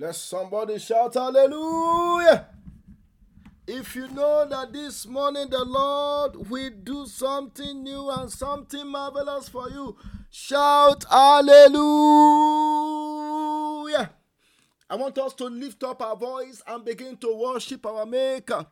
Let somebody shout hallelujah. If you know that this morning the Lord will do something new and something marvelous for you, shout hallelujah. I want us to lift up our voice and begin to worship our Maker.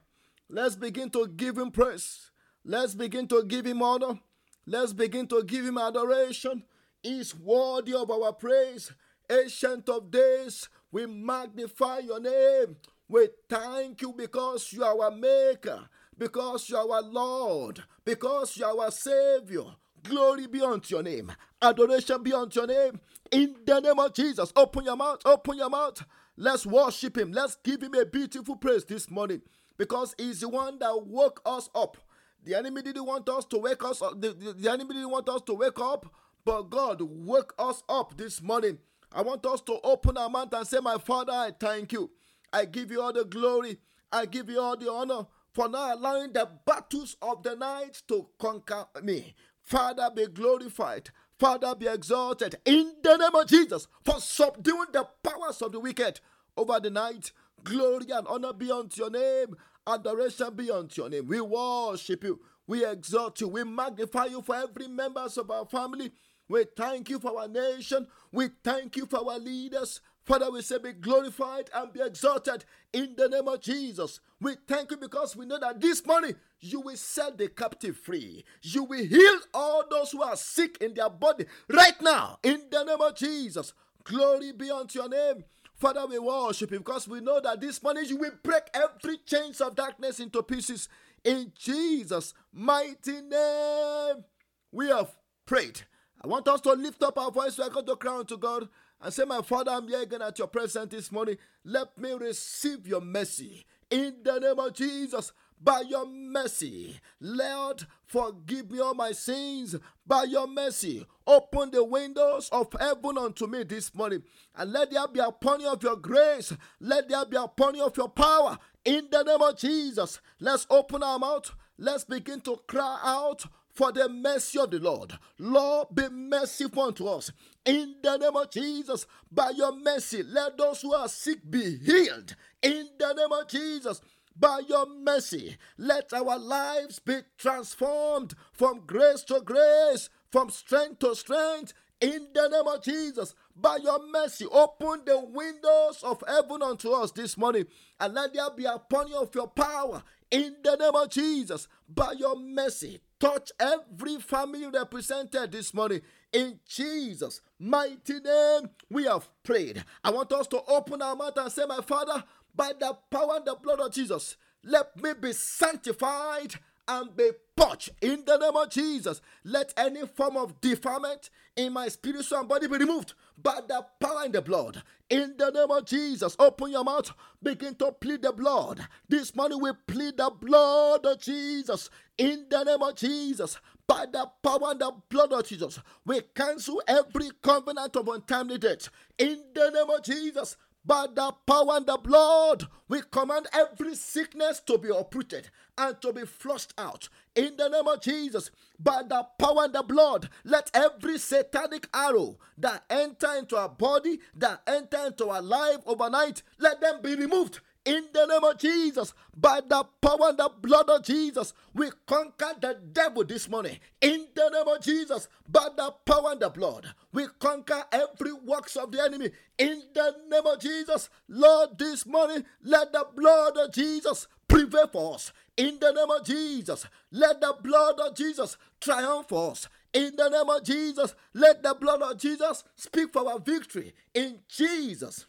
Let's begin to give Him praise. Let's begin to give Him honor. Let's begin to give Him adoration. He's worthy of our praise. Ancient of days, we magnify your name. We thank you because you are our maker, because you are our Lord, because you are our Savior. Glory be unto your name. Adoration be unto your name. In the name of Jesus, open your mouth, open your mouth. Let's worship him. Let's give him a beautiful praise this morning because he's the one that woke us up. The enemy didn't want us to wake us up. The, the, the enemy didn't want us to wake up, but God woke us up this morning. I want us to open our mouth and say, My Father, I thank you. I give you all the glory. I give you all the honor for not allowing the battles of the night to conquer me. Father, be glorified. Father, be exalted in the name of Jesus for subduing the powers of the wicked over the night. Glory and honor be unto your name. Adoration be unto your name. We worship you. We exalt you. We magnify you for every members of our family. We thank you for our nation. We thank you for our leaders. Father, we say be glorified and be exalted in the name of Jesus. We thank you because we know that this morning you will set the captive free. You will heal all those who are sick in their body right now in the name of Jesus. Glory be unto your name. Father, we worship you because we know that this morning you will break every chains of darkness into pieces in Jesus' mighty name. We have prayed. I want us to lift up our voice, we're going to crown to God and say, My Father, I'm here again at your presence this morning. Let me receive your mercy in the name of Jesus. By your mercy, Lord, forgive me all my sins. By your mercy, open the windows of heaven unto me this morning, and let there be upon you of your grace. Let there be upon you of your power. In the name of Jesus, let's open our mouth. Let's begin to cry out for the mercy of the Lord. Lord, be merciful unto us. In the name of Jesus, by your mercy, let those who are sick be healed. In the name of Jesus, by your mercy, let our lives be transformed from grace to grace, from strength to strength. In the name of Jesus, by your mercy, open the windows of heaven unto us this morning and let there be upon you of your power. In the name of Jesus, by your mercy, touch every family represented this morning. In Jesus' mighty name, we have prayed. I want us to open our mouth and say, My Father, by the power and the blood of Jesus, let me be sanctified and be purged in the name of Jesus. Let any form of defilement in my spiritual body be removed by the power and the blood. In the name of Jesus, open your mouth, begin to plead the blood. This morning we plead the blood of Jesus. In the name of Jesus, by the power and the blood of Jesus, we cancel every covenant of untimely death. In the name of Jesus, by the power and the blood, we command every sickness to be uprooted and to be flushed out. In the name of Jesus, by the power and the blood, let every satanic arrow that enter into our body, that enter into our life overnight, let them be removed in the name of Jesus, by the power and the blood of Jesus, we conquer the devil this morning. In the name of Jesus, by the power and the blood, we conquer every works of the enemy. In the name of Jesus, Lord, this morning, let the blood of Jesus prevail for us. In the name of Jesus, let the blood of Jesus triumph for us. In the name of Jesus, let the blood of Jesus speak for our victory. In Jesus'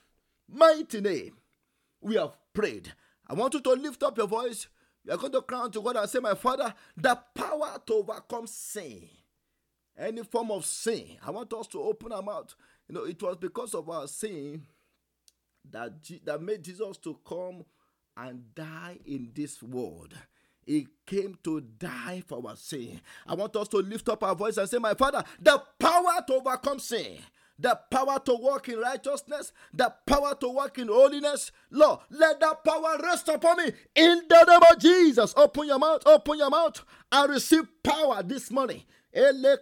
mighty name, we have prayed. I want you to lift up your voice. You are going to cry to God and say, My Father, the power to overcome sin, any form of sin. I want us to open our mouth. You know, it was because of our sin that, that made Jesus to come and die in this world. He came to die for our sin. I want us to lift up our voice and say, My Father, the power to overcome sin, the power to walk in righteousness, the power to walk in holiness. Lord, let that power rest upon me in the name of Jesus. Open your mouth, open your mouth, and receive power this morning. The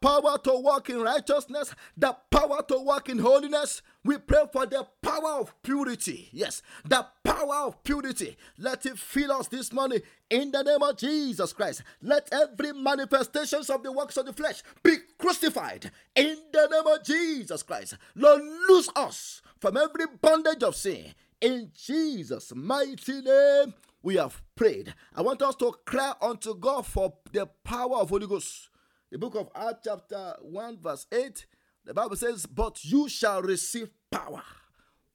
power to walk in righteousness, the power to walk in holiness. We pray for the power of purity. Yes, the power of purity. Let it fill us this morning in the name of Jesus Christ. Let every manifestations of the works of the flesh be crucified in the name of Jesus Christ. Lord, loose us from every bondage of sin in Jesus' mighty name we have prayed. I want us to cry unto God for the power of Holy Ghost. The book of Acts, chapter 1, verse 8, the Bible says, But you shall receive power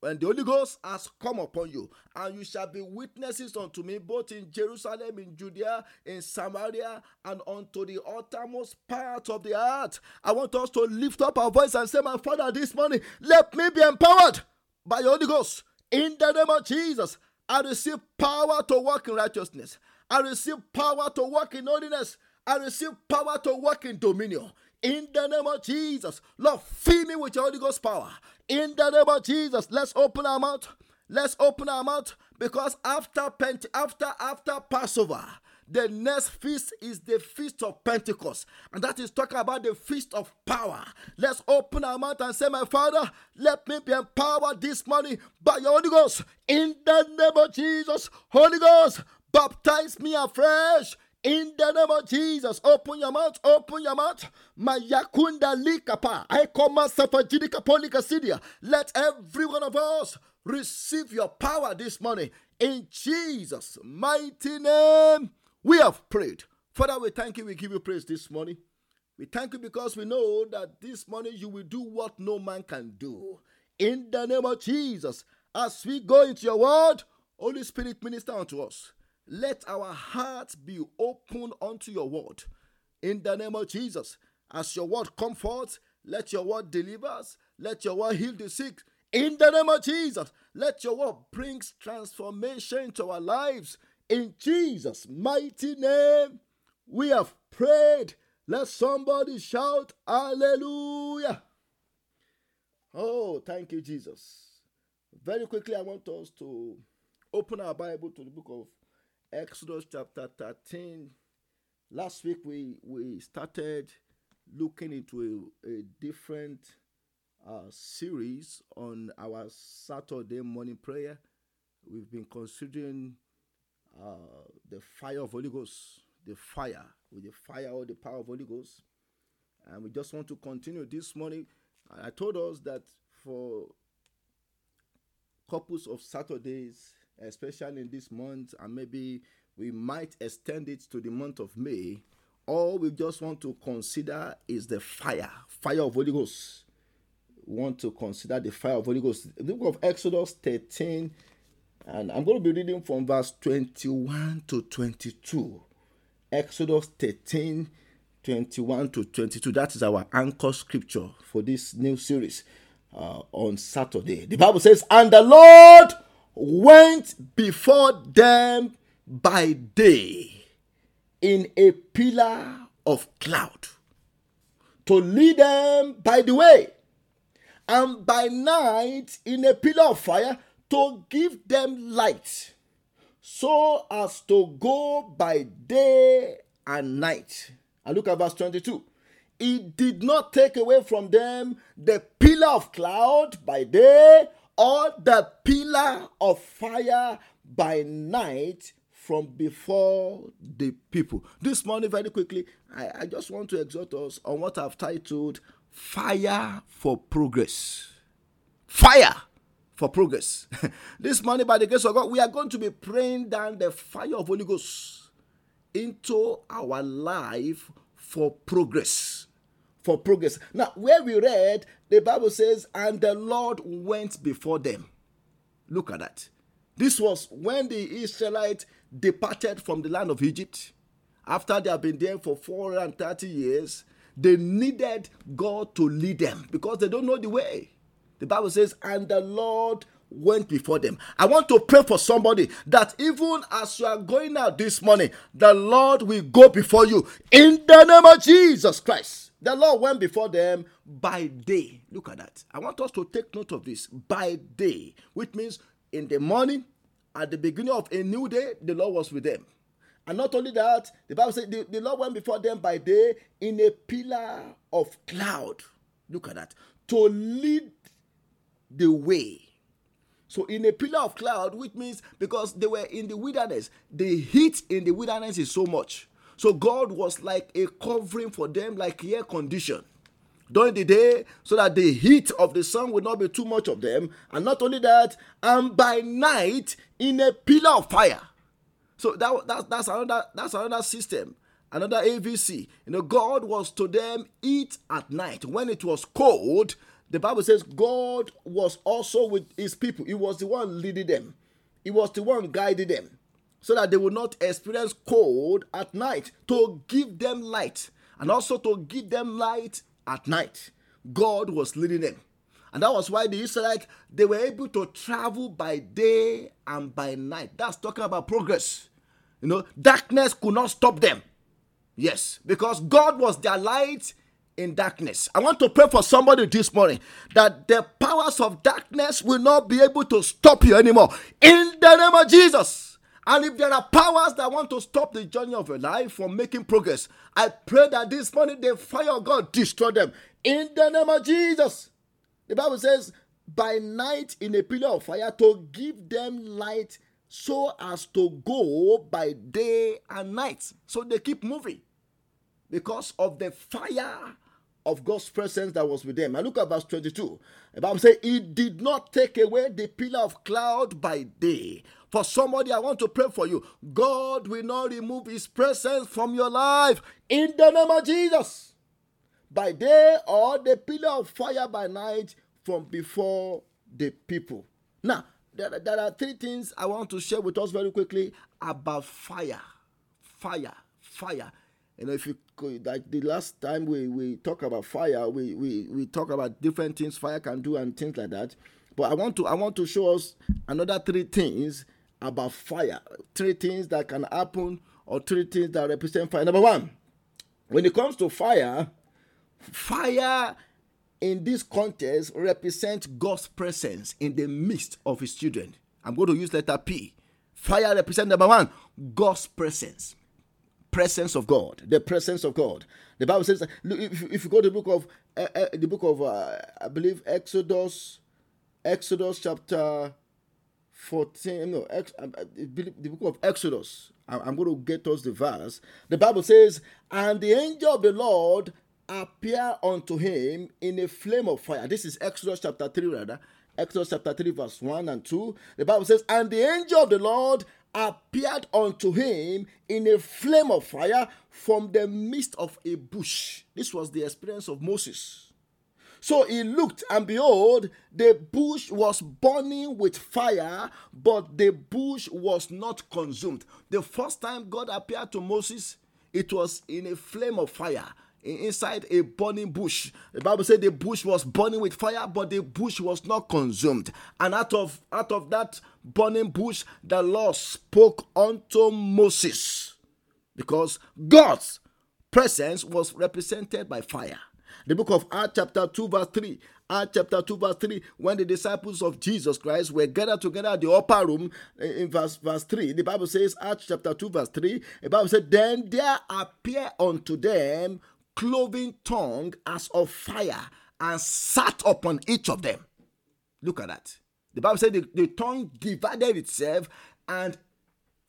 when the Holy Ghost has come upon you, and you shall be witnesses unto me both in Jerusalem, in Judea, in Samaria, and unto the uttermost part of the earth. I want us to lift up our voice and say, My Father, this morning, let me be empowered by the Holy Ghost in the name of Jesus. I receive power to walk in righteousness. I receive power to walk in holiness. I receive power to walk in dominion. In the name of Jesus, Lord, fill me with your Holy Ghost power. In the name of Jesus, let's open our mouth. Let's open our mouth because after Pent- after after Passover, the next feast is the feast of Pentecost, and that is talking about the feast of power. Let's open our mouth and say, My Father, let me be empowered this morning by your Holy Ghost. In the name of Jesus, Holy Ghost, baptize me afresh. In the name of Jesus, open your mouth, open your mouth. My Mayakunda likapa. I command Safajidika Polikasidia. Let every one of us receive your power this morning. In Jesus' mighty name. We have prayed. Father, we thank you. We give you praise this morning. We thank you because we know that this morning you will do what no man can do. In the name of Jesus, as we go into your word, Holy Spirit, minister unto us. Let our hearts be open unto your word. In the name of Jesus, as your word comforts, let your word deliver us. Let your word heal the sick. In the name of Jesus, let your word bring transformation to our lives. In Jesus' mighty name, we have prayed. Let somebody shout, Hallelujah. Oh, thank you, Jesus. Very quickly, I want us to open our Bible to the book of Exodus, chapter 13. Last week, we, we started looking into a, a different uh, series on our Saturday morning prayer. We've been considering uh, the fire of Holy Ghost, the fire, with the fire or the power of Holy Ghost. And we just want to continue this morning. I told us that for couples of Saturdays, especially in this month, and maybe we might extend it to the month of May. All we just want to consider is the fire, fire of Holy Ghost. We want to consider the fire of Holy Ghost. The book of Exodus 13, and I'm going to be reading from verse 21 to 22. Exodus 13, 21 to 22. That is our anchor scripture for this new series uh, on Saturday. The Bible says, And the Lord went before them by day in a pillar of cloud to lead them by the way, and by night in a pillar of fire to give them light, so as to go by day and night. And look at verse 22. He did not take away from them the pillar of cloud by day or the pillar of fire by night from before the people. This morning, very quickly, I, I just want to exhort us on what I've titled Fire for Progress. Fire for progress. this morning, by the grace of God, we are going to be praying down the fire of Holy Ghost into our life for progress. For progress. Now, where we read, the Bible says, and the Lord went before them. Look at that. This was when the Israelites departed from the land of Egypt. After they have been there for 430 years, they needed God to lead them because they don't know the way. The Bible says, and the Lord went before them. I want to pray for somebody that even as you are going out this morning, the Lord will go before you in the name of Jesus Christ. The Lord went before them by day. Look at that. I want us to take note of this. By day, which means in the morning, at the beginning of a new day, the Lord was with them. And not only that, the Bible said the, the Lord went before them by day in a pillar of cloud. Look at that. To lead the way. So, in a pillar of cloud, which means because they were in the wilderness, the heat in the wilderness is so much. So, God was like a covering for them, like air condition during the day so that the heat of the sun would not be too much of them. And not only that, and by night in a pillar of fire. So that, that that's another that's another system, another AVC. You know, God was to them eat at night. When it was cold, the Bible says God was also with his people. He was the one leading them. He was the one guiding them. So that they would not experience cold at night to give them light and also to give them light at night. God was leading them. And that was why the Israelites they were able to travel by day and by night. That's talking about progress. You know, darkness could not stop them. Yes, because God was their light in darkness. I want to pray for somebody this morning that the powers of darkness will not be able to stop you anymore. In the name of Jesus. And if there are powers that want to stop the journey of your life from making progress, I pray that this morning the fire of God destroy them. In the name of Jesus. The Bible says, by night in a pillar of fire to give them light so as to go by day and night. So they keep moving because of the fire of God's presence that was with them. And look at verse 22. The Bible says, He did not take away the pillar of cloud by day. For somebody, I want to pray for you. God will not remove His presence from your life in the name of Jesus by day or the pillar of fire by night from before the people. Now, there, there are three things I want to share with us very quickly about fire. Fire, fire. You know, if you like the last time we, we talk about fire, we, we, we talk about different things fire can do and things like that. But I want to I want to show us another three things about fire. Three things that can happen or three things that represent fire. Number one, when it comes to fire, Fire in this context represents God's presence in the midst of his children. I'm going to use letter P. Fire represents number one, God's presence. Presence of God, the presence of God. The Bible says, if, if you go to the book of uh, uh, the book of uh, I believe Exodus, Exodus chapter 14, no, Ex, the book of Exodus. I'm going to get us the verse. The Bible says, And the angel of the Lord appear unto him in a flame of fire. This is Exodus chapter 3, rather. Exodus chapter 3, verse 1 and 2. The Bible says, And the angel of the Lord appeared unto him in a flame of fire from the midst of a bush. This was the experience of Moses. So he looked, and behold, the bush was burning with fire, but the bush was not consumed. The first time God appeared to Moses, it was in a flame of fire inside a burning bush. The Bible said the bush was burning with fire, but the bush was not consumed. And out of out of that burning bush, the Lord spoke unto Moses, because God's presence was represented by fire. The book of Acts, chapter 2, verse 3. Acts chapter 2, verse 3, when the disciples of Jesus Christ were gathered together at the upper room eh, in verse, verse 3, the Bible says, Acts chapter 2, verse 3, the Bible said, Then there appeared unto them cloven tongue as of fire and sat upon each of them. Look at that. The Bible said the, the tongue divided itself and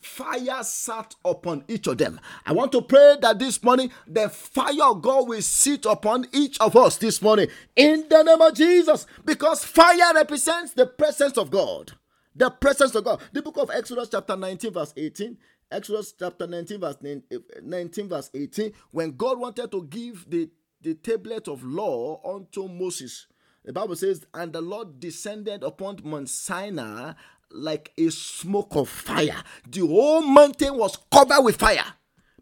fire sat upon each of them. I want to pray that this morning the fire of God will sit upon each of us this morning in the name of Jesus because fire represents the presence of God. The presence of God. The book of Exodus, chapter 19, verse 18. Exodus chapter 19, verse eh, 19, verse 18, when God wanted to give the, the tablet of law unto Moses, the Bible says, And the Lord descended upon Mount Sinai like a smoke of fire. The whole mountain was covered with fire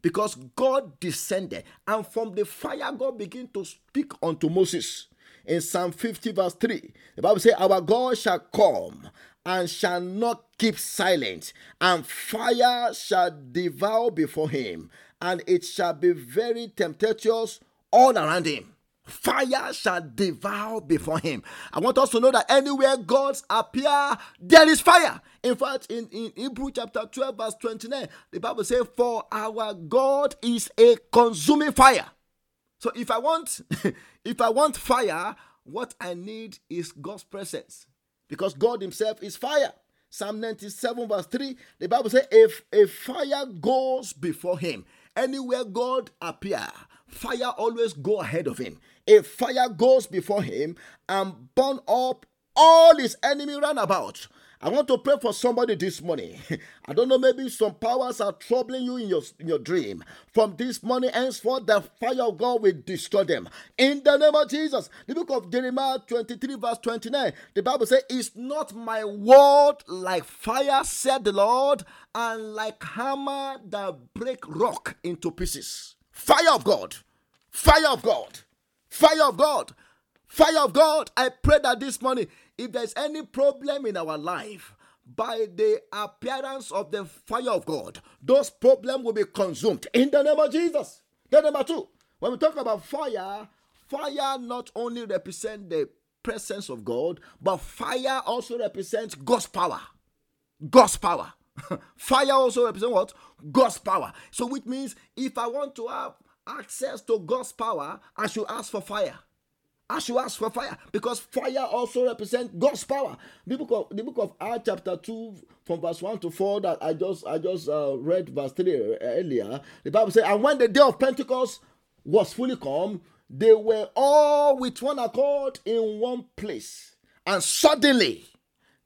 because God descended. And from the fire, God began to speak unto Moses. In Psalm 50, verse 3, the Bible says, Our God shall come and shall not keep silent, and fire shall devour before him, and it shall be very tempestuous all around him. Fire shall devour before him. I want us to know that anywhere gods appear, there is fire. In fact, in, in Hebrew chapter 12, verse 29, the Bible says, For our God is a consuming fire. So if I want, if I want fire, what I need is God's presence. Because God Himself is fire. Psalm 97, verse 3, the Bible says, If a fire goes before him, anywhere God appear, fire always go ahead of him. A fire goes before him and burn up all his enemy round about. I want to pray for somebody this morning. I don't know, maybe some powers are troubling you in your, in your dream. From this morning henceforth, the fire of God will destroy them. In the name of Jesus. The book of Jeremiah 23, verse 29, the Bible says, Is not my word like fire, said the Lord, and like hammer that break rock into pieces? Fire of God. Fire of God. Fire of God. Fire of God. I pray that this morning, if there's any problem in our life, by the appearance of the fire of God, those problems will be consumed in the name of Jesus. Then number two, when we talk about fire, fire not only represents the presence of God, but fire also represents God's power. God's power. fire also represents what? God's power. So which means if I want to have access to God's power, I should ask for fire. I should ask for fire because fire also represents God's power. The book of the book of Acts chapter two from verse one to four that I just I just uh, read verse three earlier. The Bible says, and when the day of Pentecost was fully come, they were all with one accord in one place, and suddenly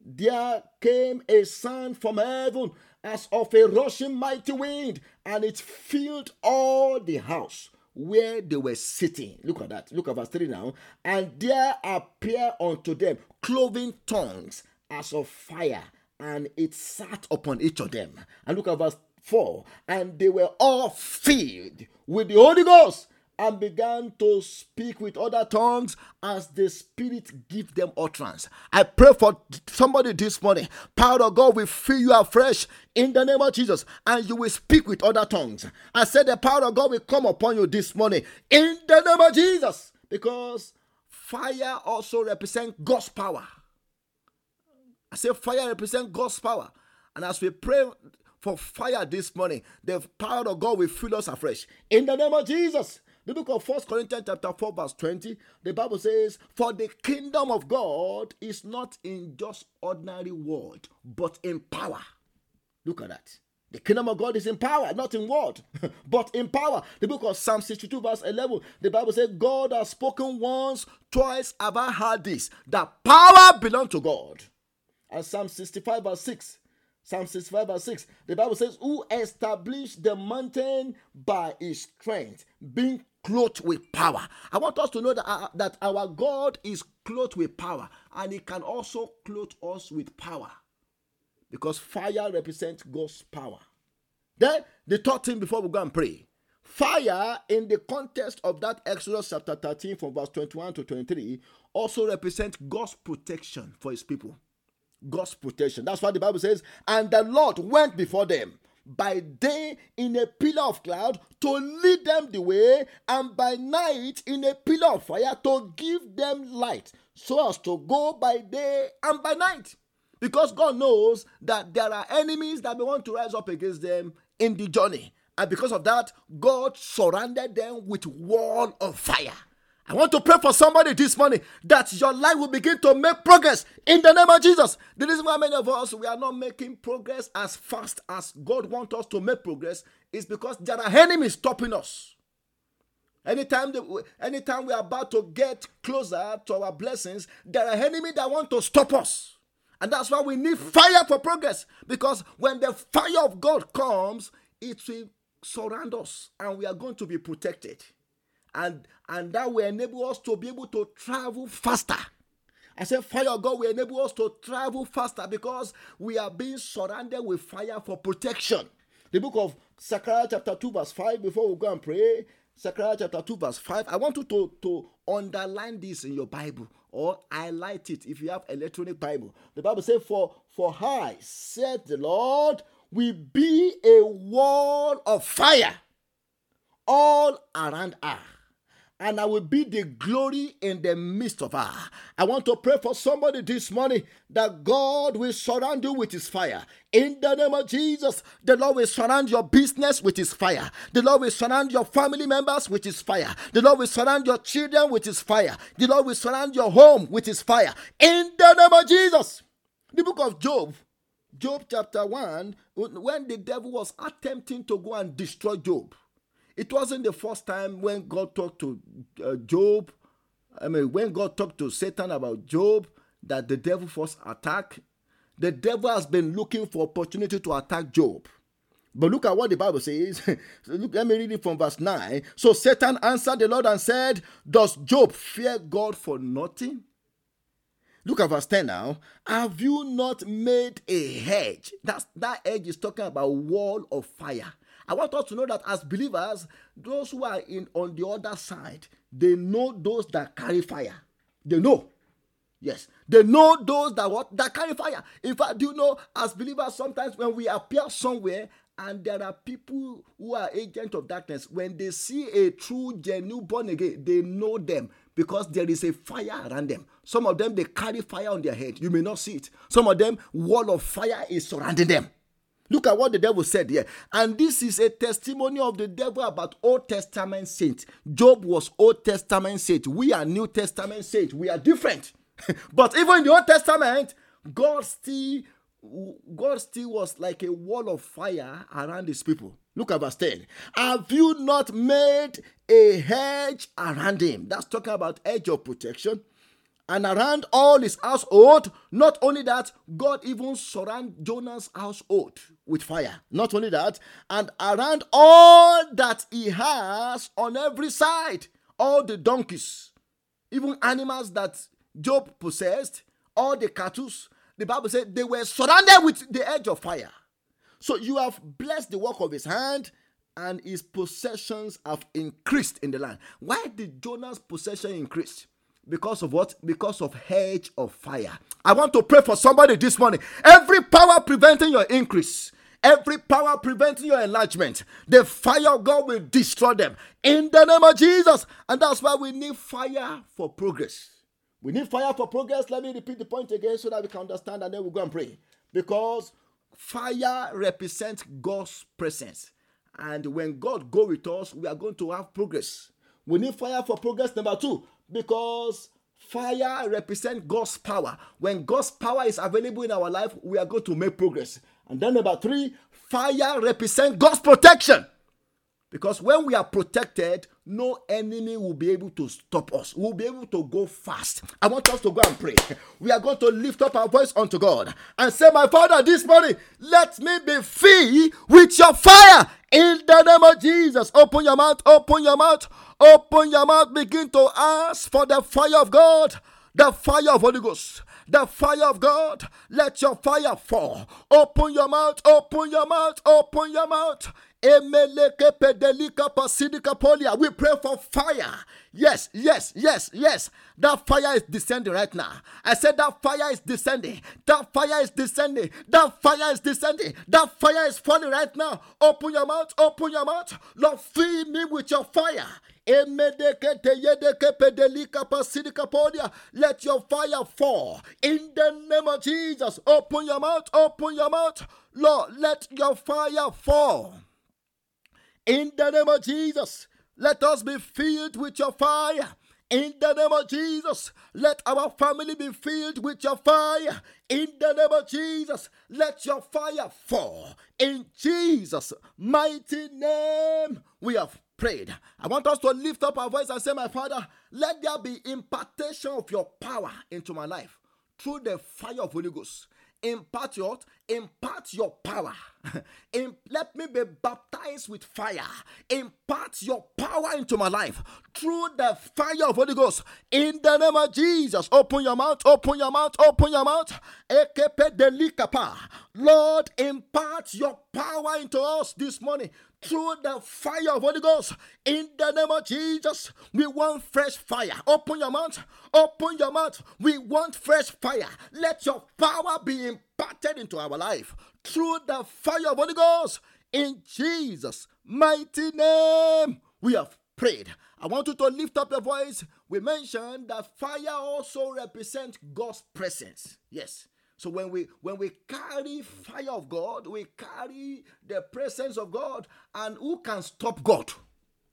there came a sound from heaven as of a rushing mighty wind, and it filled all the house where they were sitting. Look at that. Look at verse 3 now. And there appeared unto them cloven tongues as of fire, and it sat upon each of them. And look at verse 4. And they were all filled with the Holy Ghost and began to speak with other tongues as the Spirit give them utterance. I pray for somebody this morning. Power of God will fill you afresh in the name of Jesus, and you will speak with other tongues. I said the power of God will come upon you this morning in the name of Jesus, because fire also represents God's power. I say fire represents God's power, and as we pray for fire this morning, the power of God will fill us afresh in the name of Jesus. The book of First Corinthians chapter 4 verse 20, the Bible says, For the kingdom of God is not in just ordinary word, but in power. Look at that. The kingdom of God is in power, not in word, but in power. The book of Psalm 62, verse 11, the Bible says, God has spoken once, twice have I heard this, that power belongs to God. And Psalm 65, verse 6, Psalm 65, verse 6, the Bible says, Who established the mountain by his strength, being clothed with power. I want us to know that, uh, that our God is clothed with power and He can also clothe us with power because fire represents God's power. Then, the third thing before we go and pray fire, in the context of that Exodus chapter 13 from verse 21 to 23, also represents God's protection for His people. God's protection. That's why the Bible says, and the Lord went before them by day in a pillar of cloud to lead them the way, and by night in a pillar of fire to give them light, so as to go by day and by night. Because God knows that there are enemies that may want to rise up against them in the journey. And because of that, God surrounded them with wall of fire. I want to pray for somebody this morning that your life will begin to make progress in the name of Jesus. The reason why many of us we are not making progress as fast as God wants us to make progress is because there are enemies stopping us. Anytime, the, anytime we are about to get closer to our blessings, there are enemies that want to stop us. And that's why we need fire for progress. Because when the fire of God comes, it will surround us and we are going to be protected and and that will enable us to be able to travel faster. I said, fire of God will enable us to travel faster because we are being surrounded with fire for protection. The book of Zechariah chapter 2, verse 5, before we go and pray, Zechariah chapter 2, verse 5. I want you to, to underline this in your Bible or highlight it if you have electronic Bible. The Bible says, For for I, said the Lord, will be a wall of fire all around her and I will be the glory in the midst of her. I want to pray for somebody this morning that God will surround you with his fire. In the name of Jesus, the Lord will surround your business with his fire. The Lord will surround your family members with his fire. The Lord will surround your children with his fire. The Lord will surround your home with his fire. In the name of Jesus. The book of Job, Job chapter 1, when the devil was attempting to go and destroy Job, it wasn't the first time when God talked to uh, Job. I mean, when God talked to Satan about Job, that the devil first attacked. The devil has been looking for opportunity to attack Job. But look at what the Bible says. look, let me read it from verse 9. So Satan answered the Lord and said, Does Job fear God for nothing? Look at verse 10 now. Have you not made a hedge? That's, that hedge is talking about wall of fire I want us to know that as believers, those who are in on the other side, they know those that carry fire. They know. Yes, they know those that what that carry fire. In fact, do you know, as believers, sometimes when we appear somewhere and there are people who are agents of darkness, when they see a true, genuine born again, they know them because there is a fire around them. Some of them they carry fire on their head. You may not see it. Some of them, wall of fire is surrounding them. Look at what the devil said here. And this is a testimony of the devil about Old Testament saints. Job was Old Testament saint. We are New Testament saints. We are different. but even in the Old Testament, God still God still was like a wall of fire around his people. Look at verse 10. Have you not made a hedge around him? That's talking about edge of protection and around all his household. Not only that, God even surround Jonah's household with fire. Not only that, and around all that he has on every side, all the donkeys, even animals that Job possessed, all the cattle, the Bible said they were surrounded with the edge of fire. So you have blessed the work of his hand, and his possessions have increased in the land. Why did Jonah's possession increase? Because of what? Because of hedge of fire. I want to pray for somebody this morning. Every power preventing your increase, every power preventing your enlargement, the fire of God will destroy them in the name of Jesus. And that's why we need fire for progress. We need fire for progress. Let me repeat the point again so that we can understand and then we'll go and pray. Because fire represents God's presence. And when God go with us, we are going to have progress. We need fire for progress. Number two, because fire represents God's power. When God's power is available in our life, we are going to make progress. And then number three, fire represents God's protection. Because when we are protected, no enemy will be able to stop us. We'll be able to go fast. I want us to go and pray. We are going to lift up our voice unto God and say, My Father, this morning, let me be filled with your fire in the name of Jesus. Open your mouth, open your mouth. Open your mouth, begin to ask for the fire of God, the fire of Holy Ghost, the fire of God. Let your fire fall. Open your mouth, open your mouth, open your mouth. We pray for fire. Yes, yes, yes, yes. That fire is descending right now. I said that fire is descending. That fire is descending. That fire is descending. That fire is falling right now. Open your mouth. Open your mouth. Lord, fill me with your fire. Let your fire fall in the name of Jesus. Open your mouth, open your mouth. Lord, let your fire fall. In the name of Jesus, let us be filled with your fire. In the name of Jesus, let our family be filled with your fire. In the name of Jesus, let your fire fall. In Jesus' mighty name, we have prayed. I want us to lift up our voice and say, My Father, let there be impartation of your power into my life through the fire of Holy Ghost impart your impart your power. In, let me be baptized with fire. Impart your power into my life through the fire of holy ghost. In the name of jesus open your mouth open your mouth open your mouth. Lord impart your power into us this morning through the fire of Holy Ghost. In the name of Jesus, we want fresh fire. Open your mouth. Open your mouth. We want fresh fire. Let your power be imparted into our life through the fire of Holy Ghost. In Jesus' mighty name, we have prayed. I want you to lift up your voice. We mentioned that fire also represents God's presence. Yes. So when we when we carry fire of God, we carry the presence of God, and who can stop God?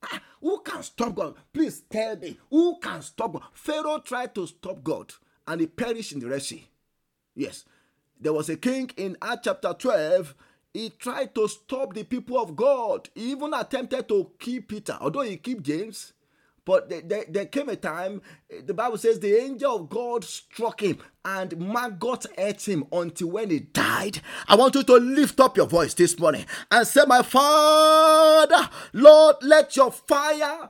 Ah, who can stop God? Please tell me, who can stop God? Pharaoh tried to stop God, and he perished in the Red Sea. Yes, there was a king in Acts chapter 12 he tried to stop the people of God. He even attempted to kill Peter, although he killed James. But there, there, came a time, eh, the Bible says the angel of God struck him and maggot ate him until when he died. I want you to lift up your voice this morning and say, My Father, Lord, let your fire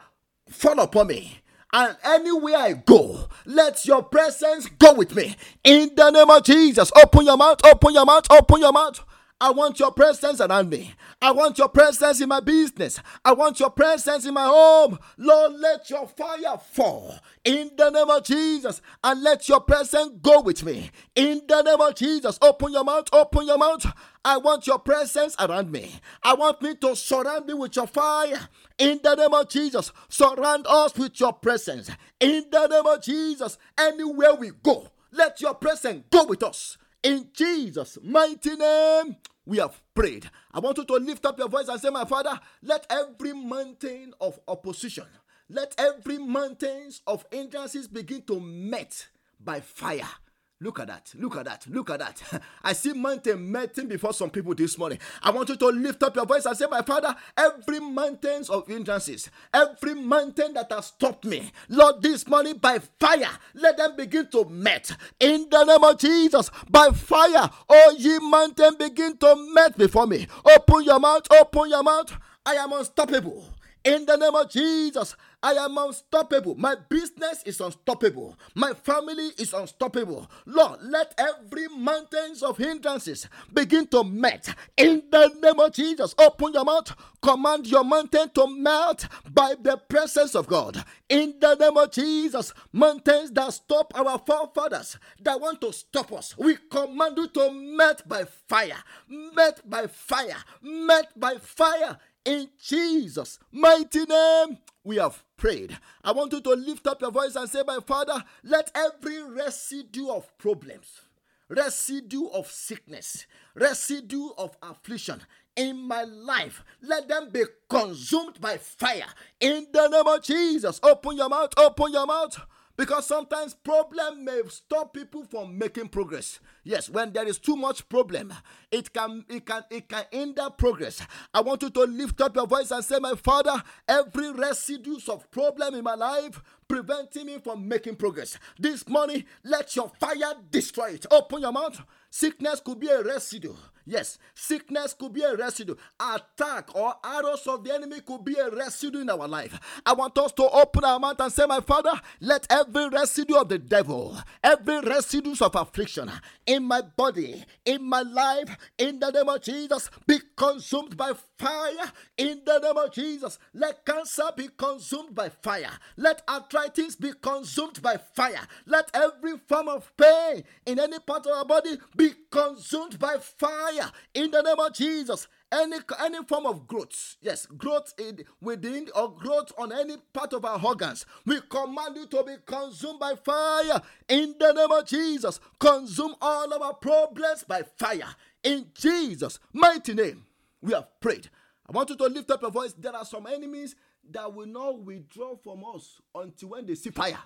fall upon me. And anywhere I go, let your presence go with me. In the name of Jesus, open your mouth, open your mouth, open your mouth. I want your presence around me. I want your presence in my business. I want your presence in my home. Lord, let your fire fall in the name of Jesus and let your presence go with me. In the name of Jesus, open your mouth, open your mouth. I want your presence around me. I want me to surround me with your fire. In the name of Jesus, surround us with your presence. In the name of Jesus, anywhere we go, let your presence go with us. In Jesus' mighty name, we have prayed. I want you to lift up your voice and say, My Father, let every mountain of opposition, let every mountains of hindrances begin to melt by fire Look at that. Look at that. Look at that. I see mountain melting before some people this morning. I want you to lift up your voice and say, My Father, every mountains of hindrances, every mountain that has stopped me, Lord, this morning by fire, let them begin to melt. In the name of Jesus, by fire, oh ye mountain, begin to melt before me. Open your mouth, open your mouth. I am unstoppable. In the name of Jesus, I am unstoppable. My business is unstoppable. My family is unstoppable. Lord, let every mountains of hindrances begin to melt. In the name of Jesus, open your mouth. Command your mountain to melt by the presence of God. In the name of Jesus, mountains that stop our forefathers, that want to stop us, we command you to melt by fire. Melt by fire. Melt by fire in Jesus' mighty name, we have prayed. I want you to lift up your voice and say, My Father, let every residue of problems, residue of sickness, residue of affliction in my life, let them be consumed by fire. In the name of Jesus, open your mouth, open your mouth because sometimes problem may stop people from making progress. Yes when there is too much problem it can it can it can hinder progress. I want you to lift up your voice and say my father every residues of problem in my life preventing me from making progress. This morning let your fire destroy it. Open your mouth. Sickness could be a residue Yes, sickness could be a residue. Attack or arrows of the enemy could be a residue in our life. I want us to open our mouth and say, My Father, let every residue of the devil, every residue of affliction in my body, in my life, in the name of Jesus, be consumed by fire. In the name of Jesus, let cancer be consumed by fire. Let arthritis be consumed by fire. Let every form of pain in any part of our body be consumed by fire fire in the name of Jesus. Any, any form of growth, yes, growth in, within or growth on any part of our organs, we command you to be consumed by fire in the name of Jesus. Consume all of our problems by fire in Jesus' mighty name. We have prayed. I want you to lift up your voice. There are some enemies that will not withdraw from us until when they see fire.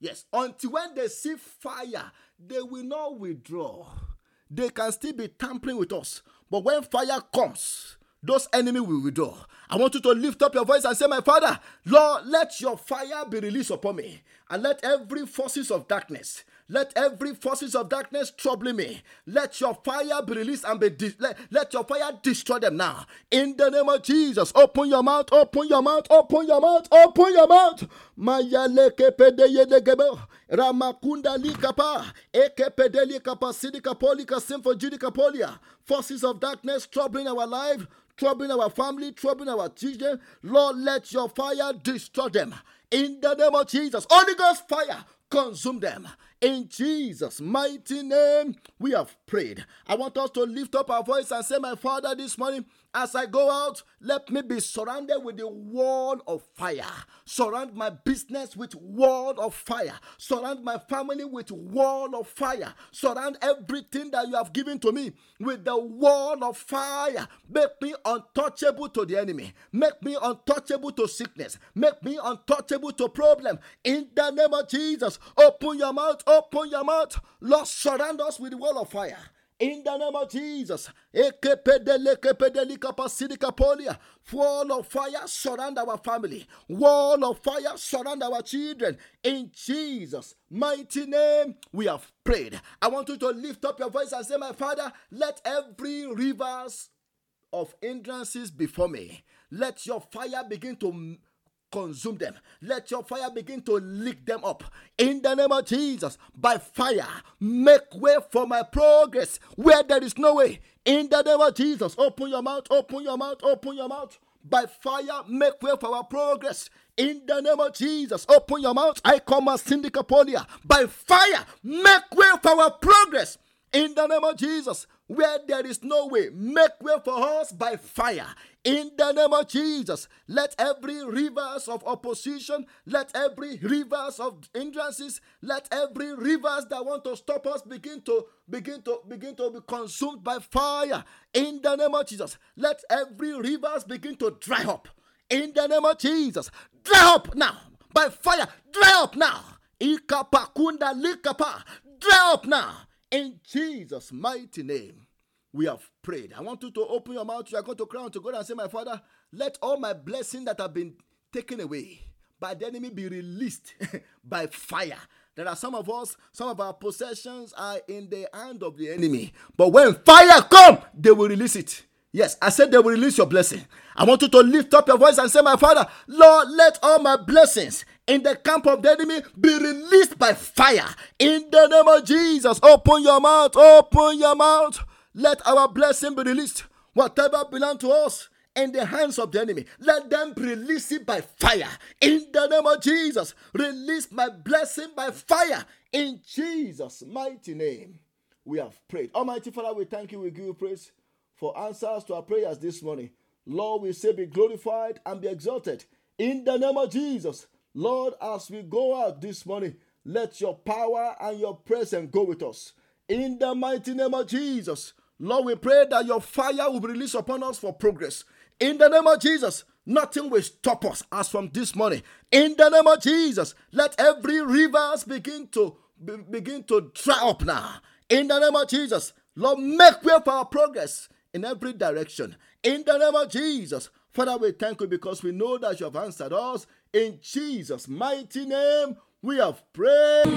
Yes, until when they see fire, they will not withdraw they can still be tampering with us. But when fire comes, those enemies will withdraw. I want you to lift up your voice and say, My Father, Lord, let your fire be released upon me, and let every forces of darkness let every forces of darkness trouble me. Let your fire be released and be de- let, let your fire destroy them now. In the name of Jesus, open your mouth, open your mouth, open your mouth, open your mouth. Ramakunda likapa. Eke pedeli kapa sidika polika simfo judika polia. Forces of darkness troubling our life, troubling our family, troubling our children. Lord, let your fire destroy them. In the name of Jesus, Holy Ghost fire, consume them. In Jesus' mighty name, we have prayed. I want us to lift up our voice and say, My Father, this morning, As I go out, let me be surrounded with the wall of fire. Surround my business with wall of fire. Surround my family with wall of fire. Surround everything that you have given to me with the wall of fire. Make me untouchable to the enemy. Make me untouchable to sickness. Make me untouchable to problem. In the name of Jesus, open your mouth, open your mouth. Lord, surround us with the wall of fire. In the name of Jesus, wall of fire surround our family, wall of fire surround our children. In Jesus' mighty name, we have prayed. I want you to lift up your voice and say, My Father, let every rivers of hindrances before me, let your fire begin to consume them. Let your fire begin to lick them up. In the name of Jesus, by fire, make way for my progress where there is no way. In the name of Jesus, open your mouth, open your mouth, open your mouth. By fire, make way for our progress. In the name of Jesus, open your mouth. I come as Syndicapolia. By fire, make way for our progress. In the name of Jesus, where there is no way, make way for us by fire. In the name of Jesus, let every rivers of opposition, let every rivers of hindrances, let every rivers that want to stop us begin to begin to begin to be consumed by fire. In the name of Jesus, let every rivers begin to dry up. In the name of Jesus, dry up now by fire. Dry up now. Ikapakunda likapa. Dry up now. In Jesus' mighty name we have prayed. I want you to open your mouth. You are going to cry to God and say, My Father, let all my blessings that have been taken away by the enemy be released by fire. There are some of us, some of our possessions are in the hand of the enemy. But when fire come, they will release it. Yes, I said they will release your blessing. I want you to lift up your voice and say, My Father, Lord, let all my blessings in the camp of the enemy be released by fire. In the name of Jesus, open your mouth, open your mouth. Let our blessing be released. Whatever belongs to us in the hands of the enemy, let them release it by fire. In the name of Jesus, release my blessing by fire. In Jesus' mighty name, we have prayed. Almighty Father, we thank you. We give you praise for answers to our prayers this morning. Lord, we say be glorified and be exalted. In the name of Jesus, Lord, as we go out this morning, let your power and your presence go with us. In the mighty name of Jesus, Lord, we pray that your fire will be released upon us for progress. In the name of Jesus, nothing will stop us as from this morning. In the name of Jesus, let every rivers begin to be, begin to dry up now. In the name of Jesus, Lord, make way for our progress in every direction. In the name of Jesus, Father, we thank you because we know that you have answered us. In Jesus' mighty name, we have prayed.